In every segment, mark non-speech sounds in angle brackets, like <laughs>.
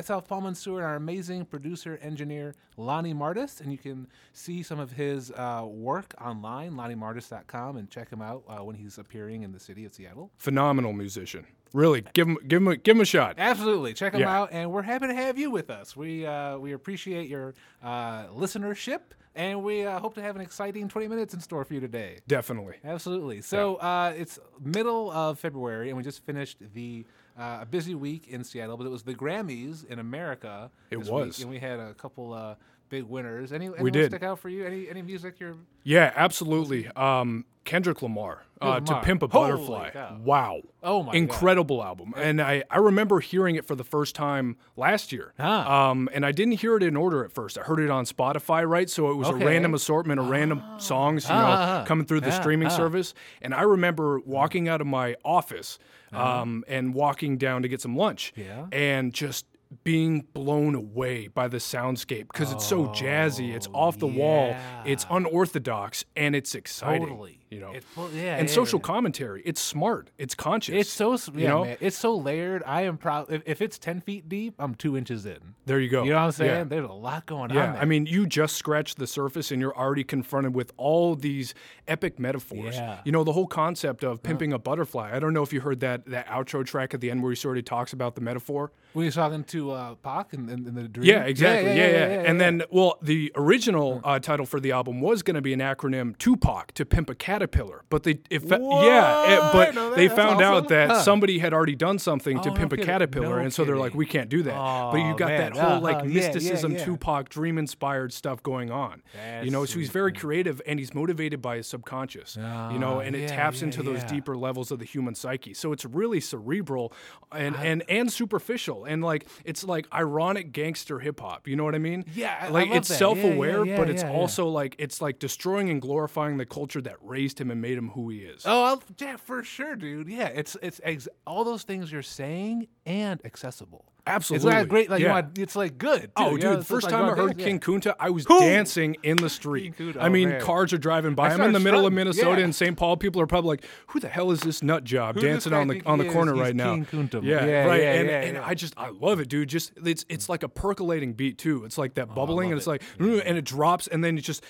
Myself, Paul Mansour, and our amazing producer engineer Lonnie Martis. And you can see some of his uh, work online, lonniemartis.com, and check him out uh, when he's appearing in the city of Seattle. Phenomenal musician. Really, give him give him a, give him a shot. Absolutely, check him Yeah. out, and we're happy to have you with us. We uh, we appreciate your uh, listenership, and we uh, hope to have an exciting 20 minutes in store for you today. Definitely. Absolutely. So uh, it's middle of February, and we just finished the uh, a busy week in Seattle, but it was the Grammys in America. It was. week, and we had a couple uh, big winners. Any anyone did. stick out for you? Any any music you're Yeah, absolutely. Um, Kendrick Lamar, uh, Kendrick to Pimp a Butterfly. Wow. Oh my God. Incredible album. And I, I remember hearing it for the first time last year. Ah. Um, and I didn't hear it in order at first. I heard it on Spotify, right? So it was Okay. a random assortment of random songs, you Ah, know, ah, ah. coming through the streaming ah. service. And I remember walking out of my office um, and walking down to get some lunch. Uh-huh. Yeah. And just being blown away by the soundscape because it's so jazzy, it's off the oh, wall, it's Oh, unorthodox, and it's exciting. totally You know, It's yeah, and yeah, social yeah. commentary. It's smart. It's conscious. It's so you know? man. It's so layered. I am proud. If, if it's ten feet deep, I'm two inches in. There you go. You know what I'm saying? There's a lot going on. Yeah. I mean, you just scratched the surface and you're already confronted with all these epic metaphors. Yeah. You know, the whole concept of pimping a butterfly. I don't know if you heard that that outro track at the end where he sort of talks about the metaphor. when he's talking to uh, Pac in, in, in the dream. Yeah, exactly. Yeah, yeah. And then, well, the original uh, title for the album was going to be an acronym Tupac to pimp a caterpillar, but they, if yeah, it, but No, that- they that's found out that Huh. somebody had already done something to Oh, no pimp a kidding. caterpillar, No and so they're like, kidding. we can't do that. but you got man. that whole like Uh-huh. Yeah, yeah, mysticism, yeah. Tupac, dream-inspired stuff going on. you know, That's so he's very creative and he's motivated by his subconscious. you know, Ah, and it yeah, taps yeah, into those yeah. deeper levels of the human psyche. So it's really cerebral and and and superficial and like it's like ironic gangster hip hop. You know what I mean? Yeah, I- I like love it's that. Yeah, self-aware, yeah, but yeah, it's yeah, yeah. also like it's like destroying and glorifying the culture that him and made him who he is. Oh, I'll, yeah, for sure, dude. Yeah, it's it's ex- all those things you're saying and accessible. Absolutely. It's like great. Like you Yeah. it's like good. Oh, you know? dude! It's First like time I heard King. Kunta, I was Who? dancing in the street. Kunta, I oh, mean, man. cars are driving by. I I'm in the middle of Minnesota yeah. in St. Paul. People are probably like, "Who the hell is this nut job Who dancing on the on the is? corner right now?" King Kunta. Yeah, Yeah, right. yeah, and yeah, and yeah. I just I love it, dude. Just it's it's like a percolating beat too. It's like that Oh, bubbling, and it's like, and it drops, and then it just.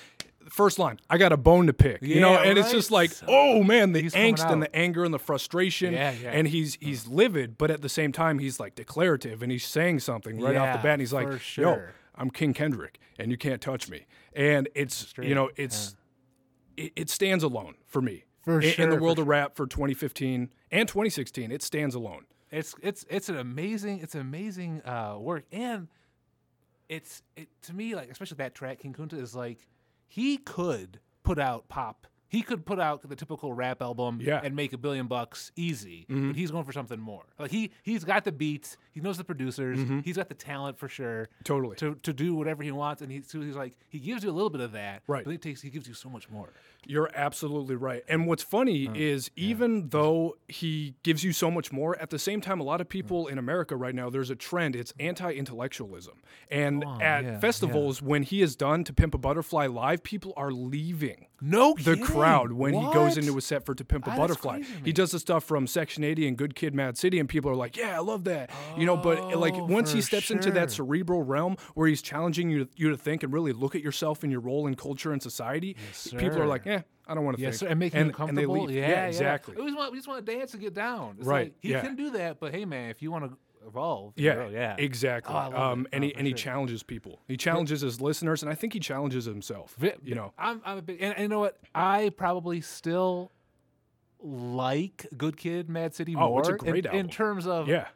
First line, I got a bone to pick, you know, Yeah, and it's just like, oh man, the He's angst and the anger and the frustration, Yeah, yeah. and he's he's livid, but at the same time, he's like declarative and he's saying something right off the bat, and he's like, for yo. I'm King Kendrick, and you can't touch me. And it's you know it's it, it stands alone for me For in, in the world of rap for 2015 and 2016. It stands alone. It's it's it's an amazing it's an amazing uh, work, and it's it to me like especially that track King Kunta is like he could put out pop. He could put out the typical rap album Yeah. Mm-hmm. and make a billion bucks easy, but he's going for something more. Like he he's got the beats, he knows the producers, he's got the talent for sure. Mm-hmm. Totally. to, to do whatever he wants, and he's so he's like he gives you a little bit of that, Right. But he takes he gives you so much more. You're absolutely right. And what's funny is even though he gives you so much more, at the same time, a lot of people in America right now, there's a trend. It's anti-intellectualism. And on, at yeah, festivals, when he is done to Pimp a Butterfly live, people are leaving. No, the kidding. crowd when he goes into a set for To Pimp a Ah, Butterfly. He does the stuff from Section 80 and Good Kid, Mad City, and people are like, "Yeah, I love that," you know. But like Oh, once he steps into that cerebral realm where he's challenging you to, you to think and really look at yourself and your role in culture and society, people are like, "Eh, I don't want to Yes, think," sir, and making and, you comfortable. And they leave. Yeah, yeah, exactly. We just want we just want to dance and get down. It's Right, Like, he yeah. can do that, but hey, man, if you want to evolve, Yeah, bro, yeah, exactly. Oh, um, and Oh, he for and he challenges people. He challenges his listeners, and I think he challenges himself. You know, I'm, I'm a big, and, and you know what? I probably still like Good Kid, Mad City Oh, more it's a in- great in, album. terms of yeah,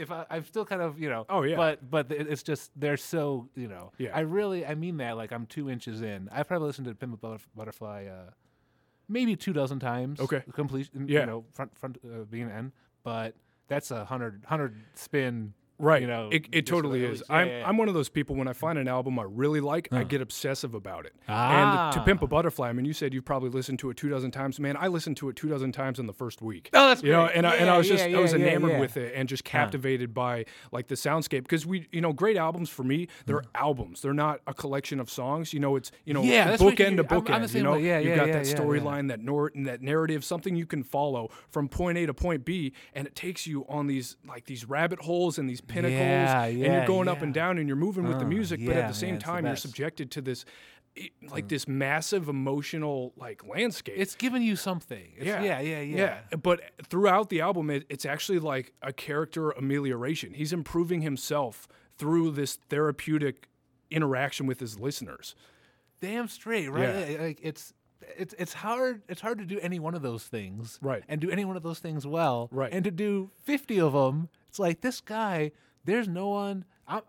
if I, I'm still kind of you know. Oh, yeah. But but it's just they're so you know. Yeah. I really I mean that like I'm two inches in. I've probably listened to Pimp a Butterfly uh, maybe two dozen times. Okay. Completion. Yeah. You know, front front uh, beginning to end. But that's a hundred hundred spin. Right. You know, it, it totally is. Yeah, I'm, yeah, yeah. I'm one of those people when I find an album I really like, I get obsessive about it. Ah. And to Pimp a Butterfly, I mean, you said you've probably listened to it two dozen times. Man, I listened to it two dozen times in the first week. Oh, that's you know, great. and I, and Yeah, I was just yeah, I was yeah, yeah, enamored yeah. with it and just captivated by like the soundscape because we you know great albums for me they're albums they're not a collection of songs you know it's you know. Yeah, that's what bookend you- to I'm- I'm bookend you know way. Yeah, you've yeah, got yeah, that yeah, yeah. storyline that nor- that narrative something you can follow from point A to point B and it takes you on these like these rabbit holes and these pinnacles Yeah, and you're going up and down and you're moving with the Uh, music, but at the same man, it's the time you're subjected to this i- like this massive emotional like landscape. It's giving you something. It's, Yeah. yeah, yeah, yeah. But throughout the album, it, it's actually like a character amelioration. He's improving himself through this therapeutic interaction with his listeners. Damn straight, right? Yeah. Like- Like it's it's it's hard it's hard to do any one of those things, Right. And do any one of those things well, Right. And to do fifty of them, it's like this guy. There's no one. I'm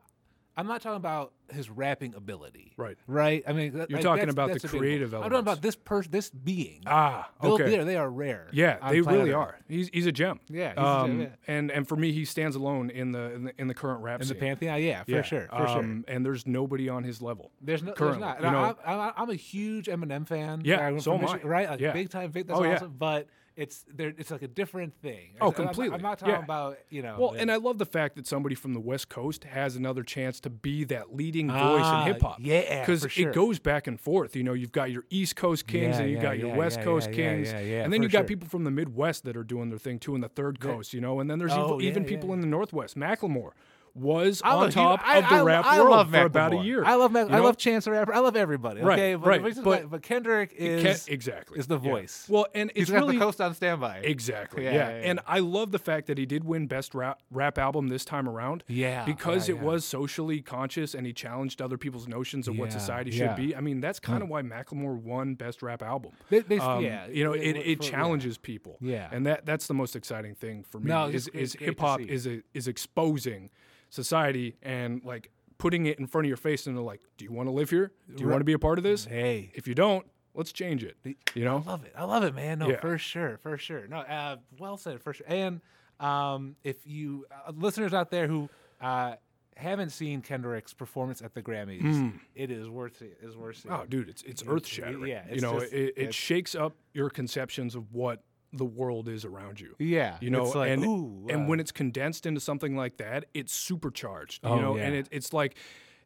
I'm not talking about his rapping ability, Right. Right. I mean, that- You're like, talking that's- about the that's one. creative I'm talking about this person, this being. Ah, okay. they're- they are rare. Yeah, they really Earth. are. He's he's a gem. Yeah, he's a gem, um, yeah. And and for me, he stands alone in the in the, in the current rap In the pantheon, yeah, for Yeah, sure, for sure. um, And there's nobody on his level. There's no, there's not. you know- I, I'm a huge Eminem fan. Yeah, so am I. Right, like Yeah. big time, big. That's Oh, yeah. awesome. But it's there. It's like a different thing. Oh, And I'm not- completely. I'm not talking Yeah. about you know. Well, the- and I love the fact that somebody from the West Coast has another chance to be that leading voice Ah, in hip hop. yeah, because sure. it goes back and forth. You know, you've got your East Coast kings Yeah, and you've yeah, got your West Coast kings, yeah, yeah, and then you've got sure. people from the Midwest that are doing their thing too, and the Third Coast. You know, and then there's Oh, even, even people in the Northwest. Macklemore was I'm on top I- of the I- rap I world for about a year. I love Mac- you I love Chance the Rapper. I love everybody. Right, Okay, but, right, But, but- but Kendrick Ken- is exactly is the Yeah. voice. Well, and He's it's really the coast on standby. Exactly. Yeah, Yeah, yeah, yeah. And I love the fact that he did win best rap, rap album this time around. Yeah, Because yeah, it yeah. was socially conscious and he challenged other people's notions of what society yeah. should be. I mean, that's kind of why Macklemore won best rap album. They- they- Um, yeah, you know, it- it, for- yeah. challenges people. Yeah. and that that's the most exciting thing for me. No, is is hip hop is is exposing society and like putting it in front of your face and they're like, do you want to live here? Do you want to be a part of this? Hey, If you don't, let's change it. You know. I love it. I love it, man. No, Yeah. for sure, for sure. No, uh, well said, for sure. And um, if you uh, listeners out there who uh, haven't seen Kendrick's performance at the Grammys, it is worth it. Is worth seeing. Oh, dude, it's it's earth shattering. yeah, you know, just- it, it shakes up your conceptions of what the world is around you. yeah, You know, it's like, and ooh, and uh, when it's condensed into something like that, it's supercharged. Oh, you know, and it, it's like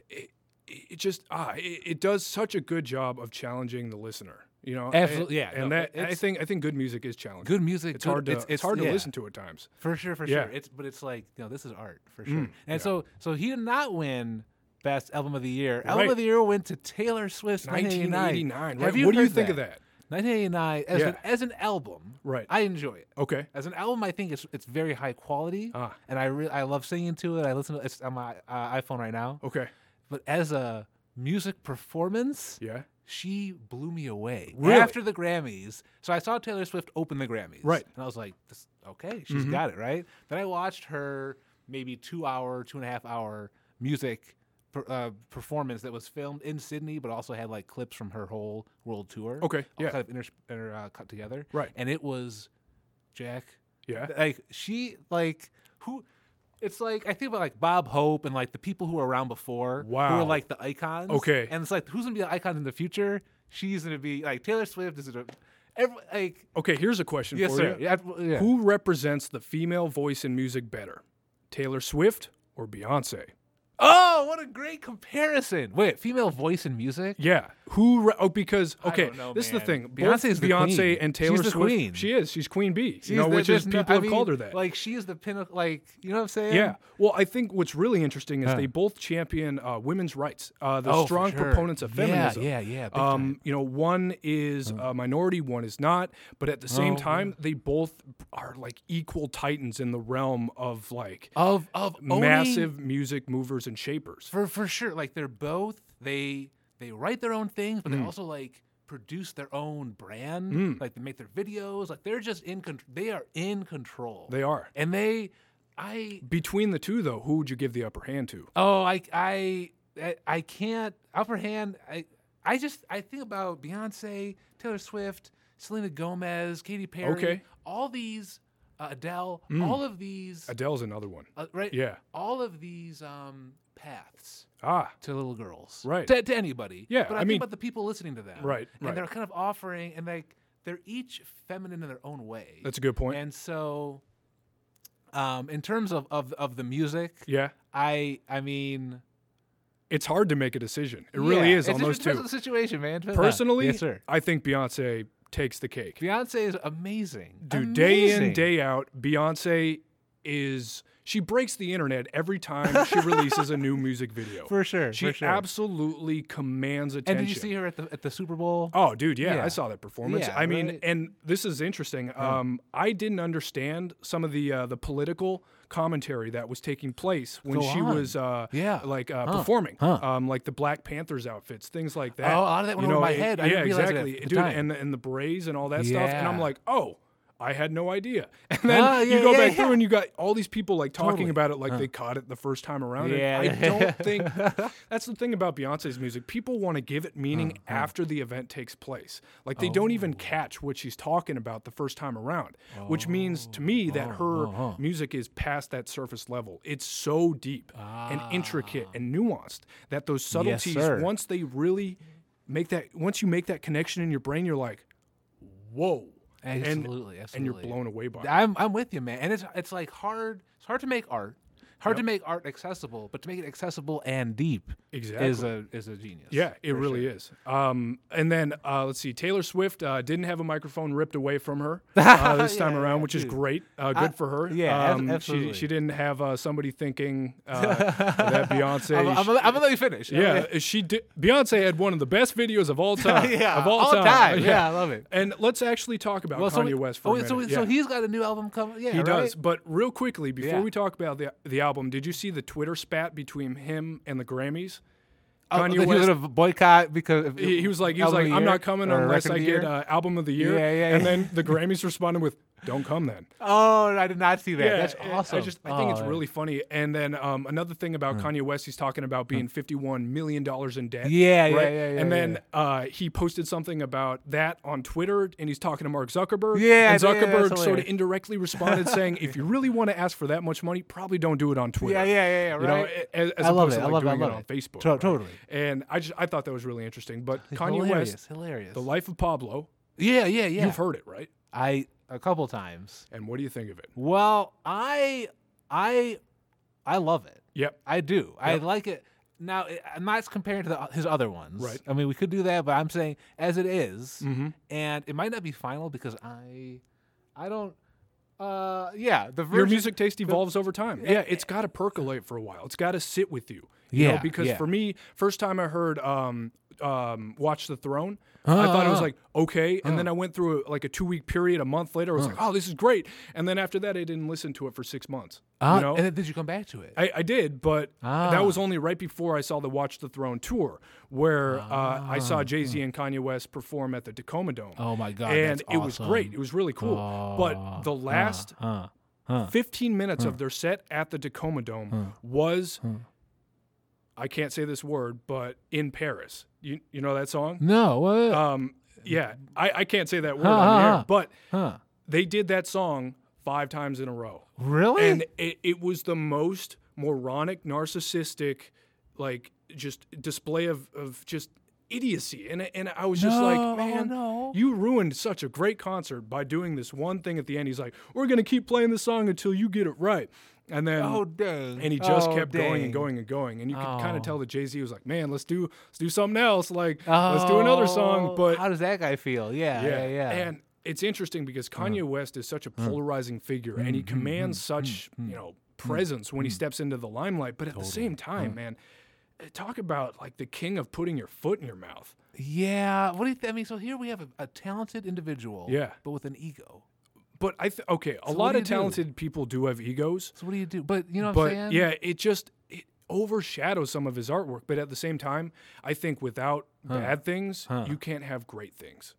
it, it just ah, it, it does such a good job of challenging the listener. You know, Absolutely, and, yeah, and no, that I think I think good music is challenging. good music, It's good- hard to it's, it's, hard to yeah. listen to at times. For sure, for Yeah. sure. It's but it's like you know this is art for sure. Mm, and yeah. so so he did not win best album of the year. Album of the year went to Taylor Swift's 1989. 1989. Have Right? you What do you think of that? 1989 as an Yeah. as an album. Right. I enjoy it. Okay. As an album, I think it's it's very high quality, Ah. and I re- I love singing to it. I listen to it's on my uh, iPhone right now. Okay. But as a music performance, Yeah. she blew me away Really? after the Grammys. So I saw Taylor Swift open the Grammys, Right. And I was like, this, okay, she's Mhm. got it, right? Then I watched her maybe two hour, two and a half hour music per, uh, performance that was filmed in Sydney, but also had like clips from her whole world tour. Okay, all yeah. kind of inter, inter, uh, cut together, Right. And it was Jack, Yeah. like she like who. It's like I think about like Bob Hope and like the people who were around before, wow. who are like the icons. Okay. and it's like who's gonna be the icons in the future? She's gonna be like Taylor Swift. Is it a, every, like Okay. Here's a question yes for sir? you. Yeah, yeah. Who represents the female voice in music better, Taylor Swift or Beyonce? Oh, what a great comparison! Wait, female voice in music? Yeah. Who? Re- oh, because okay, know, this is the man. thing. Both is the Beyonce queen. and Taylor She's the Swift. queen. She is. She's Queen Bee. She's you know, the- which is no- people I have called her that. Like she is the pinnacle. Like you know what I'm saying? yeah. Well, I think what's really interesting is Huh. they both champion uh, women's rights. Uh, the Oh, strong sure. proponents of feminism. yeah, yeah, big Um, you know, one is a minority, one is not. But at the same Oh, time, they both are like equal titans in the realm of like Of of owning- massive music movers and shapers. for for sure. Like they're both they they write their own things, but they Mm. also like produce their own brand. Like they make their videos. Like they're just in control. They are in control. They are. and they I Between the two, though, who would you give the upper hand to? oh I I I, I can't upper hand. I I just I think about Beyonce, Taylor Swift, Selena Gomez, Katy Perry. Okay. all these uh, Adele, all of these Adele's another one. uh, right. Yeah. all of these um paths. Ah, to little girls, Right. To, to anybody, Yeah, But I, I think mean- about the people listening to them, Right, And right. they're kind of offering, and like they're each feminine in their own way. that's a good point. and so, um, in terms of of of the music, yeah. I I mean, It's hard to make a decision. It really is on those two. the situation, man. Personally, yes, sir. I think Beyonce takes the cake. Beyonce is amazing, Dude, day in, day out, Beyonce is she breaks the internet every time she releases a new <laughs> music video. For sure, She for sure. absolutely commands attention. And did you see her at the at the Super Bowl? Oh, dude, yeah, I saw that performance. Yeah, I mean, right? and this is interesting. Um, I didn't understand some of the uh, the political commentary that was taking place when Go she on. was uh, Yeah. like uh, performing, Huh. um, like the Black Panthers outfits, things like that. Oh, a lot of that went You over my it- head. I yeah, didn't realize it at exactly, the dude, time. and and the braids and all that stuff. And I'm like, oh. I had no idea. <laughs> And then Ah, you go yeah, back yeah. through and you got all these people like talking Totally. about it like they caught it the first time around. Yeah. I don't <laughs> think that's the thing about Beyonce's music. People want to give it meaning uh-huh. after the event takes place. Like they don't even oh. catch what she's talking about the first time around, which means to me oh, that her uh-huh. music is past that surface level. It's so deep and intricate ah. and nuanced that those subtleties, sir. once they really make that, once you make that connection in your brain, you're like, whoa. And- Absolutely, And you're blown away by it. I'm I'm with you, man. And it's it's like hard. It's hard to make art. Hard to make art accessible, but to make it accessible and deep Exactly. is a is a genius. Yeah, it really sure. is. Um, and then uh, let's see, Taylor Swift uh, didn't have a microphone ripped away from her <laughs> uh, this time around, yeah, which is great. Uh, good for her. yeah, um, absolutely. She, she didn't have uh, somebody thinking uh, <laughs> that Beyonce. I'm, I'm, gonna- I'm gonna let you finish. yeah, she did. Beyonce had one of the best videos of all <laughs> time. yeah, of all, all time. Yeah, I love it. And let's actually talk about Well, so Kanye we- West for oh, a minute. so, yeah. so he's got a new album coming. Yeah, He right? does. But real quickly, before Yeah. we talk about the the album, did you see the Twitter spat between him and the Grammys? Oh, Kanye he West- have boycott because he, he was like, he was like, I'm not coming unless I get uh, album of the year. Yeah, yeah, And then the Grammys responded with, "Don't come then." Oh, I did not see that. That's awesome. I just, I think it's Oh, really funny. And then um, another thing about Kanye West, he's talking about being 51 million dollars in debt. Yeah, yeah, right? yeah, yeah, And then yeah. uh, he posted something about that on Twitter, and he's talking to Mark Zuckerberg. Yeah, and yeah, Zuckerberg sort of indirectly responded <laughs> saying, "If you really want to ask for that much money, probably don't do it on Twitter." Yeah, yeah, yeah, yeah, You know, as, as I love opposed it. to I like love it. I doing it on it. Facebook. To- right? totally. And I just, I thought that was really interesting. But Kanye hilarious, West, hilarious. The Life of Pablo. yeah, yeah, yeah. You've heard it, right? I a couple times. And what do you think of it? Well, I, I, I love it. Yep. I do. I like it. Now, it- I'm not comparing to the, his other ones. Right. I mean, we could do that, but I'm saying as it is, Mhm. and it might not be final because I, I don't. Uh, yeah, the Your music taste evolves over time. Yeah, it's got to percolate for a while. It's got to sit with you. you know, Yeah, because yeah. for me, first time I heard um, um, "Watch the Throne," I thought it was Uh, like okay, and then I went through a, like a two week period. A month later, I was like, "Oh, this is great," and then after that, I didn't listen to it for six months. Uh, you know, and then did you come back to it? I, I did, but Ah. that was only right before I saw the Watch the Throne tour, where uh, I Ah. saw Jay Z and Kanye West perform at the Tacoma Dome. oh my god, and it was great. It was really cool. but the last Huh, huh. 15 minutes of their set at the Tacoma Dome was, I can't say this word, but in Paris. You, you know that song? No, what? Um, yeah, I, I can't say that word Huh, on the huh, air, huh. but huh? they did that song five times in a row. Really? And it, it was the most moronic, narcissistic, like just display of, of just idiocy. And, and I was just No, like, man, no. you ruined such a great concert by doing this one thing at the end. He's like, we're going to keep playing the song until you get it right. And then oh dang! and he just Oh, kept going and going and going, and you could kind Oh. of tell that Jay Z was like, "Man, let's do let's do something else. Like, let's do another song." Oh, But how does that guy feel? Yeah, yeah, yeah. and it's interesting because Kanye West is such a polarizing figure, and he mm, mm, mm, commands such you know presence when he steps into the limelight. But at the same time, man, eh, talk about like the king of putting your foot in your mouth. yeah. What do you? Th- I mean, so here we have a, a talented individual. Yeah. but with an ego. But I th- okay, a what lot of you do? talented people do have egos. So what do you do? But you know what but I'm saying? yeah, it just it overshadows some of his artwork. But at the same time, I think without bad things, you can't have great things.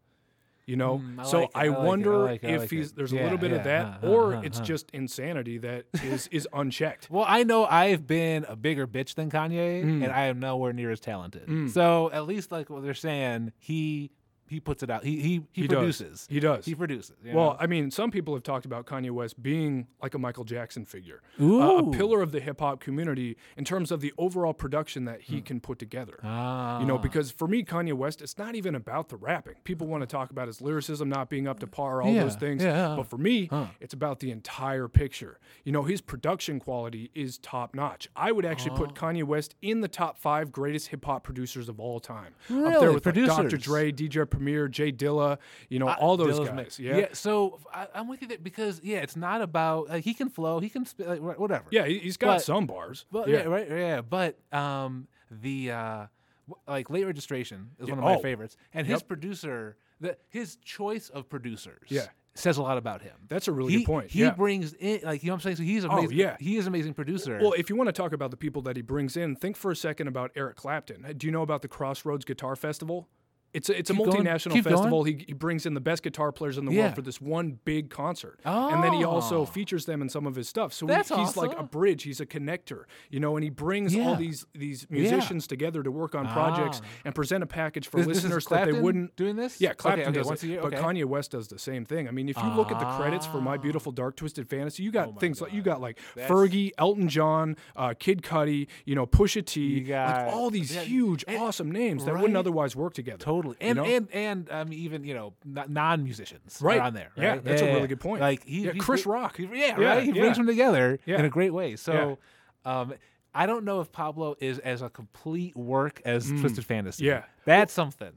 You know, Mm, I so like I, I like wonder like I if he's it. there's a little bit of that, huh, huh, or huh, it's huh. just insanity that is is unchecked. <laughs> Well, I know I've been a bigger bitch than Kanye, Mm. and I am nowhere near as talented. So at least like what they're saying, he he puts it out. He he he, He does. produces. He does. He produces. you Well, know? I mean, some people have talked about Kanye West being like a Michael Jackson figure, uh, a pillar of the hip hop community in terms of the overall production that Hmm. he can put together. ah, You know, because for me, Kanye West, it's not even about the rapping. People want to talk about his lyricism not being up to par, all Yeah, those things. yeah. But for me, it's about the entire picture. You know, his production quality is top notch. I would actually put Oh. Kanye West in the top five greatest hip hop producers of all time. Up there with like, Dr. Dre, DJ Premier, J Dilla, you know, all those Dilla's guys. Yeah. So I, I'm with you there because yeah, it's not about like he can flow, he can spit, like, whatever. Yeah, he- he's got But- some bars. But yeah. yeah, right, yeah. But um, the uh, like late registration is Yeah, one of my oh. favorites, and his producer, the his choice of producers, Yeah. says a lot about him. That's a really he, good point. He yeah. brings in like you know what I'm saying. So he's Oh, amazing. yeah. he is an amazing producer. Well, if you want to talk about the people that he brings in, think for a second about Eric Clapton. Do you know about the Crossroads Guitar Festival? It's a, it's a Keep multinational going. festival. He, he brings in the best guitar players in the Yeah. world for this one big concert, and then he also Oh. features them in some of his stuff. So he- he's like a bridge. He's a connector, you know, and he brings all these these musicians together to work on projects Ah. and present a package for This- this listeners that they wouldn't. doing this. Yeah, Clapton okay, does it, a year. but. Kanye West does the same thing. I mean, if you look at the credits for My Ah. Beautiful Dark Twisted Fantasy, you got Oh things like you got like That's- Fergie, Elton John, uh, Kid Cudi, you know, Pusha T, got- like all these yeah, huge, awesome names that wouldn't otherwise work together. Totally, you and know? and and um, even you know non musicians Right. on there. Yeah, right? that's a really good point. Like he, Yeah, he Chris br- Rock. he- yeah, Yeah, right. He yeah. brings them together Yeah. in a great way. So, um, I don't know if Pablo is as a complete work as Twisted Fantasy. Mm. Yeah. that's something.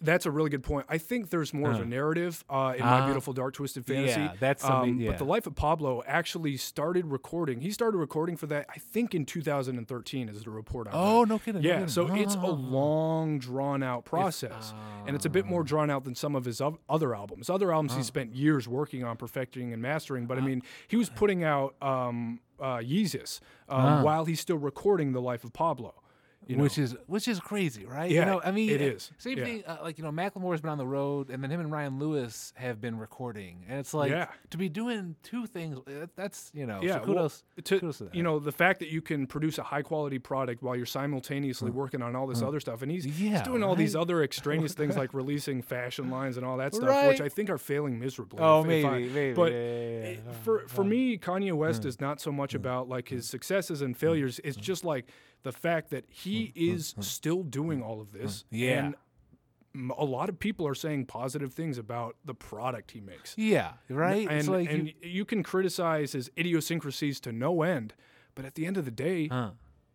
That's a really good point. I think there's more of Huh. a narrative uh, in My Ah. Beautiful Dark Twisted Fantasy. Yeah, that's um, something- yeah. But The Life of Pablo actually started recording. He started recording for that, I think, in 2013, is the report I read. Oh no kidding. no Yeah, kidding. so it's a Oh. long, drawn out process, and it's a bit Ah. more drawn out than some of his oth- other albums. Other albums he spent years working on perfecting and mastering, Ah. but I mean, he was putting out um, uh, Yeezus um, Ah. while he's still recording The Life of Pablo. You know? which is which is crazy, right? Yeah, you know, I mean, it uh. Same Yeah. thing, uh, like you know, Macklemore's been on the road, and then him and Ryan Lewis have been recording, and it's like Yeah. to be doing two things. uh, That's you know, yeah, so well, kudos, to, kudos to that. you know the fact that you can produce a high quality product while you're simultaneously mm. working on all this mm. other stuff, and he's, he's Yeah, doing all these other extraneous things <laughs> like releasing fashion lines and all that stuff, which I think are failing miserably. Oh, if- if I- maybe, maybe, But it- for for me, Kanye West hmm. is not so much hmm. about like his hmm. successes and failures. It's just like the fact that he hmm, hmm, is hmm. still doing all of this. Yeah. And a lot of people are saying positive things about the product he makes. yeah, right. And, it's like and you, you, can criticize his idiosyncrasies to no end, but at the end of the day, Huh.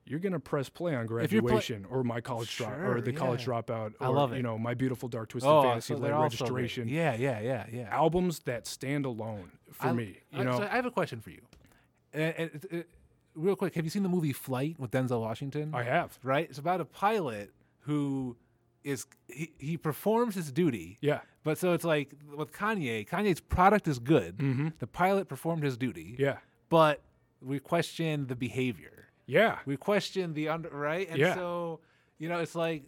you're gonna press play on graduation or my college drop or Sure, the college dropout or I love it. you know my beautiful dark twisted oh, fantasy so late registration Yeah, yeah, yeah, yeah. albums that stand alone for I- me. You I, know, so I have a question for you. And it- it- real quick, have you seen the movie Flight with Denzel Washington? I have. right? It's about a pilot who is he, he performs his duty. Yeah. But so it's like with Kanye, Kanye's product is good. The pilot performed his duty. Mm-hmm. Yeah. But we question the behavior. Yeah. We question the under right. And Yeah. so you know, it's like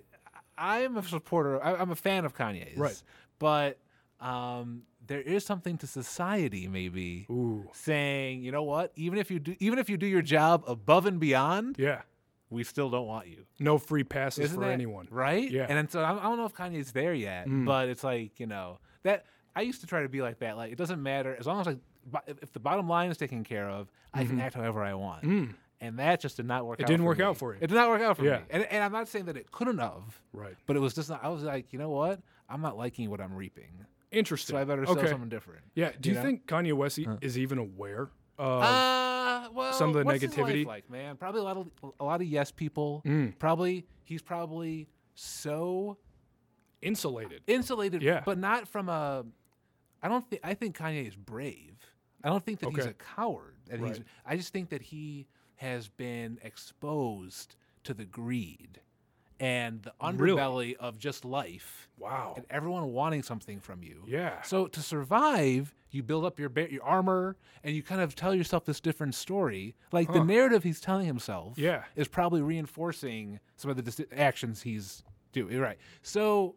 I'm a supporter. I, I'm a fan of Kanye's. Right. But um, there is something to society maybe Ooh. saying, you know what? Even if you do, even if you do your job above and beyond, Yeah. we still don't want you. No free passes Isn't for that- anyone. right? Yeah. And so I don't know if Kanye's there yet, Mm. but it's like you know that I used to try to be like that. Like it doesn't matter as long as like if the bottom line is taken care of, I can act however I want. Mm. And that just did not work. It out didn't for work me. out for you. It did not work out for Yeah. me. And, and I'm not saying that it couldn't have, Right. but it was just not. I was like, you know what? I'm not liking what I'm reaping, Interesting. so I better sell okay. something different. Yeah. Do you, know? think Kanye West e- is even aware of Uh, well, some of the what's his life negativity? like man, probably a lot of a lot of yes people. Mm. Probably he's probably so insulated? insulated, Yeah. but not from a. I don't think I think Kanye is brave. I don't think that he's a coward. And he's. Right. I just think that he has been exposed to the greed and the Really? underbelly of just life Wow. and everyone wanting something from you. Yeah. So to survive, you build up your ba- your armor and you kind of tell yourself this different story. Like the narrative he's telling himself Yeah. is probably reinforcing some of the dis- actions he's doing. Right. So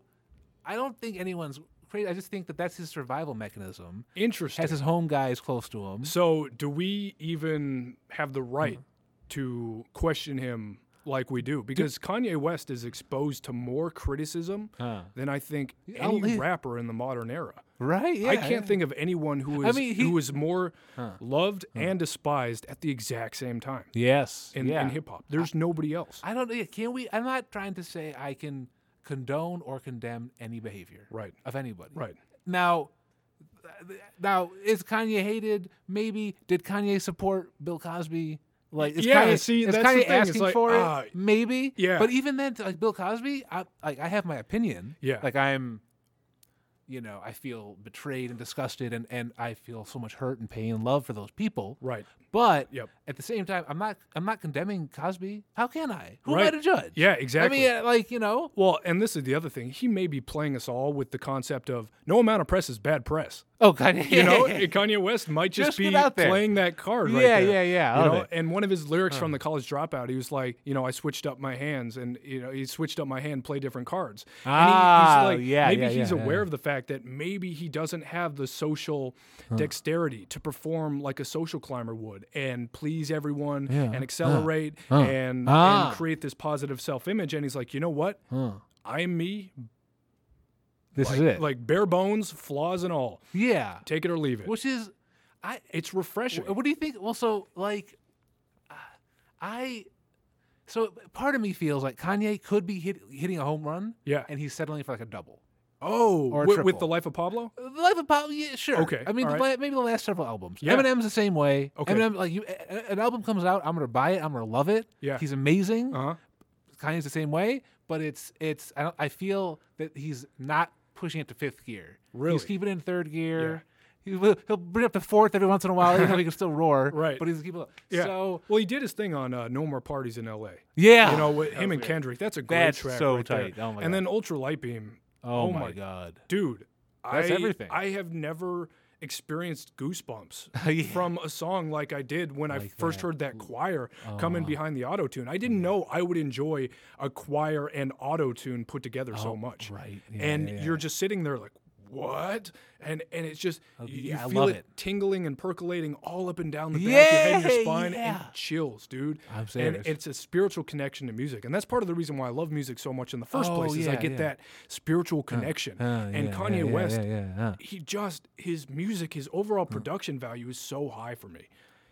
I don't think anyone's crazy. I just think that that's his survival mechanism. Interesting. Has his home guys close to him. So, do we even have the Mm-hmm. right to question him like we do? Because Kanye West is exposed to more criticism Huh. than I think any leave- rapper in the modern era. Right. Yeah. I can't yeah. think of anyone who I is mean, he- who is more loved and despised at the exact same time Yes. in, yeah. in hip hop. There's nobody else. I don't. Can we? I'm not trying to say I can condone or condemn any behavior. Right. Of anybody. Right. Now, now is Kanye hated? Maybe. Did Kanye support Bill Cosby? Like, is Yeah, Kanye, see, is that's the Kanye thing, it's asking like, for it? Uh, maybe. yeah. But even then, like Bill Cosby, I like I have my opinion. Yeah. Like I'm you know, I feel betrayed and disgusted, and and I feel so much hurt and pain and love for those people. Right. But Yep. at the same time, I'm not I'm not condemning Cosby. How can I? Who am I to judge? Yeah, exactly. I mean, like you know, Well, and this is the other thing. He may be playing us all with the concept of no amount of press is bad press. oh Kanye, You know, <laughs> Kanye West might just, Just be playing that card. Right Yeah, there, yeah, yeah, You know, it. and one of his lyrics from the College Dropout, he was like, you know, I switched up my hands, and you know, he switched up my hand, play different cards. Ah, and he, he's like, yeah, maybe yeah, he's yeah, aware yeah. of the fact that maybe he doesn't have the social dexterity to perform like a social climber would and please everyone Yeah, and accelerate huh, and, ah. and create this positive self-image. And he's like, you know what? Huh. I'm me, this like, is it. like bare bones, flaws and all. yeah, Take it or leave it. which is, I it's refreshing. What do you think? Well, so like, uh, I, so part of me feels like Kanye could be hit, hitting a home run, Yeah. and he's settling for like a double. Oh, Or with, with the life of Pablo? The Life of Pablo, yeah, sure. Okay, I mean, the right. maybe the last several albums. Yeah. Eminem's the same way. Okay. Eminem, like you, a- a- an album comes out, I'm gonna buy it. I'm gonna love it. Yeah. He's amazing. Uh huh. Kanye's the same way, but it's it's. I, don't, I feel that he's not pushing it to fifth gear. Really? he's keeping it in third gear. He will, he'll bring it up to fourth every once in a while, even though he can still roar. <laughs> Right. but he's keeping. Yeah. So well, he did his thing on uh, No More Parties in L.A. yeah, You know, with him and weird. Kendrick. That's a great That's track. so right there. tight. Oh my and God. then Ultra Light Beam. Oh, oh my my god. Dude, That's I, everything. I have never experienced goosebumps <laughs> Yeah. from a song like I did when I first that. heard that choir come in Oh. behind the auto tune. I didn't know I would enjoy a choir and auto tune put together oh, so Oh, much. right. Yeah, and you're just sitting there like, what? And and it's just you, you yeah, I feel love it, it. tingling and percolating all up and down the back of your head and your spine yeah. and chills, dude. I'm and serious. it's a spiritual connection to music, and that's part of the reason why I love music so much in the first Oh, place. Is I get yeah. that spiritual connection. Uh, and yeah, Kanye yeah, yeah, West, yeah, yeah, yeah. he just his music, his overall production value is so high for me.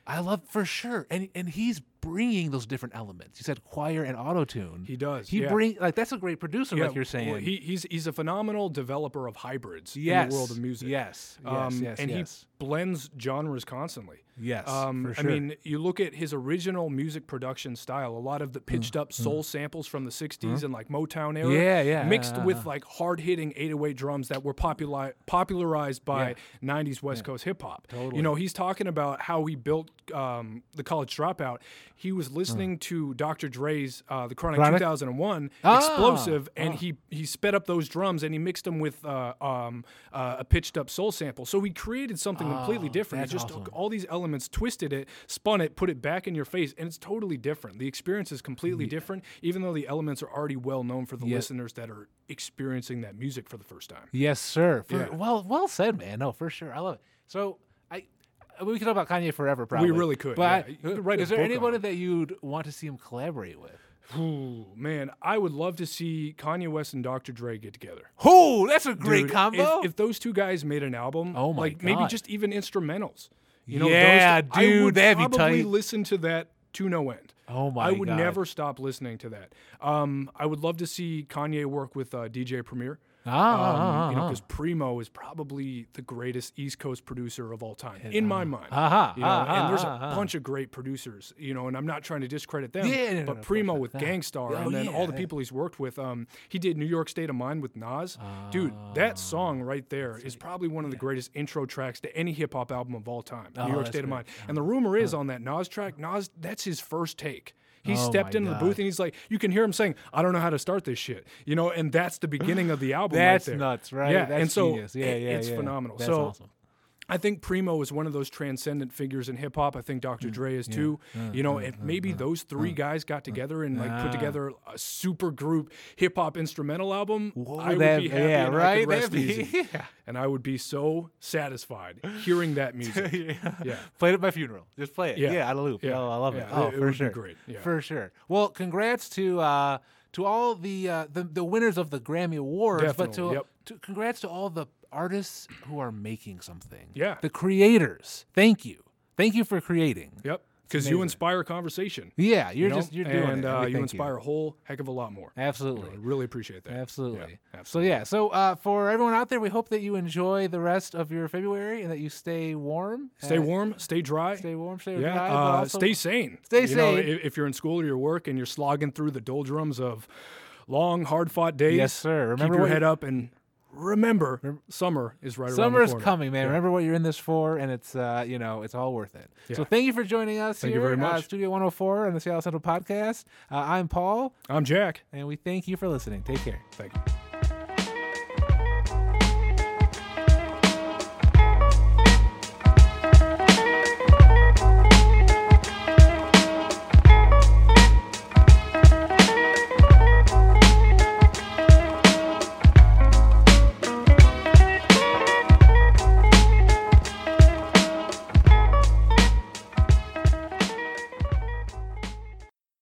I love for sure, and and he's bringing those different elements. You said choir and auto tune. He does, He yeah. bring like that's a great producer, like you're saying. well, he, he's he's a phenomenal developer of hybrids yes, in the world of music. Yes, yes, Um, yes, and yes. he blends genres constantly. Yes, Um, for I mean, you look at his original music production style, a lot of the pitched up soul samples from the 60s and like Motown era. Mm, Yeah, yeah, Mixed uh, with uh. like hard hitting 808 drums that were populi- popularized by 90s West Coast hip hop. Totally. You know, he's talking about how he built um, the college dropout. He was listening to Dr. Dre's uh, The Chronic, Chronic? 2001 Ah, Explosive, and he, he sped up those drums and he mixed them with uh, um, uh, a pitched up soul sample. So he created something completely Oh, different. He just awesome. took all these elements, twisted it, spun it, put it back in your face, and it's totally different. The experience is completely different, even though the elements are already well known for the Yeah. listeners that are experiencing that music for the first time. Yes, sir. For, Yeah. Well, well said, man. No, for sure. I love it. So we could talk about Kanye forever, probably. We really could, But yeah. You could write is there anybody that you'd want to see him collaborate with? Ooh, man, I would love to see Kanye West and Dr. Dre get together. Oh, that's a great Dude, combo. If, if those two guys made an album, Oh my like maybe just even instrumentals. You know, Yeah, those, I dude, would that'd probably listen to that to no end. oh my god. I would God. never stop listening to that. Um, I would love to see Kanye work with uh, DJ Premier. Ah, ah, Um, ah, you know, ah. because Primo is probably the greatest East Coast producer of all time, in my mind. Aha, You know, aha, and there's a aha. bunch of great producers, you know, and I'm not trying to discredit them. Yeah, no, no, but of Primo with. No. Gang Starr, Oh, and then all the yeah. people he's worked with. Um, he did New York State of Mind with Nas. Dude, that song right there is probably one of the greatest intro tracks to any hip hop album of all time. Oh, New York State of great. Mind. And the rumor is on that Nas track, Nas, that's his first take. He Oh stepped into the booth and he's like, you can hear him saying, "I don't know how to start this shit," you know, and that's the beginning of the <laughs> album. That's right there. nuts, right? Yeah, That's and so genius. Yeah, yeah, it's yeah. phenomenal. That's so awesome. I think Primo is one of those transcendent figures in hip hop. I think Mm, Dr. Dre is too. Uh, you know, uh, and uh, maybe those three guys got together and like put together a super group hip hop instrumental album, I would be happy yeah, and I could rest be- easy. <laughs> yeah. And I would be so satisfied hearing that <laughs> music. yeah. Yeah. Played at my funeral. Just play it. Yeah. Yeah, out of loop. Yeah. Oh, I love it. Oh, it- for sure. great. Yeah. For sure. Well, congrats to uh to all the uh the, the winners of the Grammy Awards, but to, yep. to congrats to all the artists who are making something. Yeah. The creators. Thank you. Thank you for creating. Yep. Because you inspire conversation. Yeah, you're you know? just you're doing and it. uh, you inspire a whole heck of a lot more. Absolutely. I really appreciate that. Absolutely. Yeah, So yeah, so uh, for everyone out there, we hope that you enjoy the rest of your February and that you stay warm. Stay warm, stay dry. Stay warm. Stay yeah, dry. uh, also- stay sane. Stay You know, sane. if, if you're in school or your work and you're slogging through the doldrums of long, hard-fought days, Yes, sir. Keep Remember your what- head up and remember, summer is right around the Summer's corner. coming, man. Yeah. Remember what you're in this for, and it's uh, you know it's all worth it. So thank you for joining us Thank you here very at much. Studio 104 on the Seattle Central Podcast. Uh, I'm Paul, I'm Jack. and we thank you for listening. Take care. Thank you.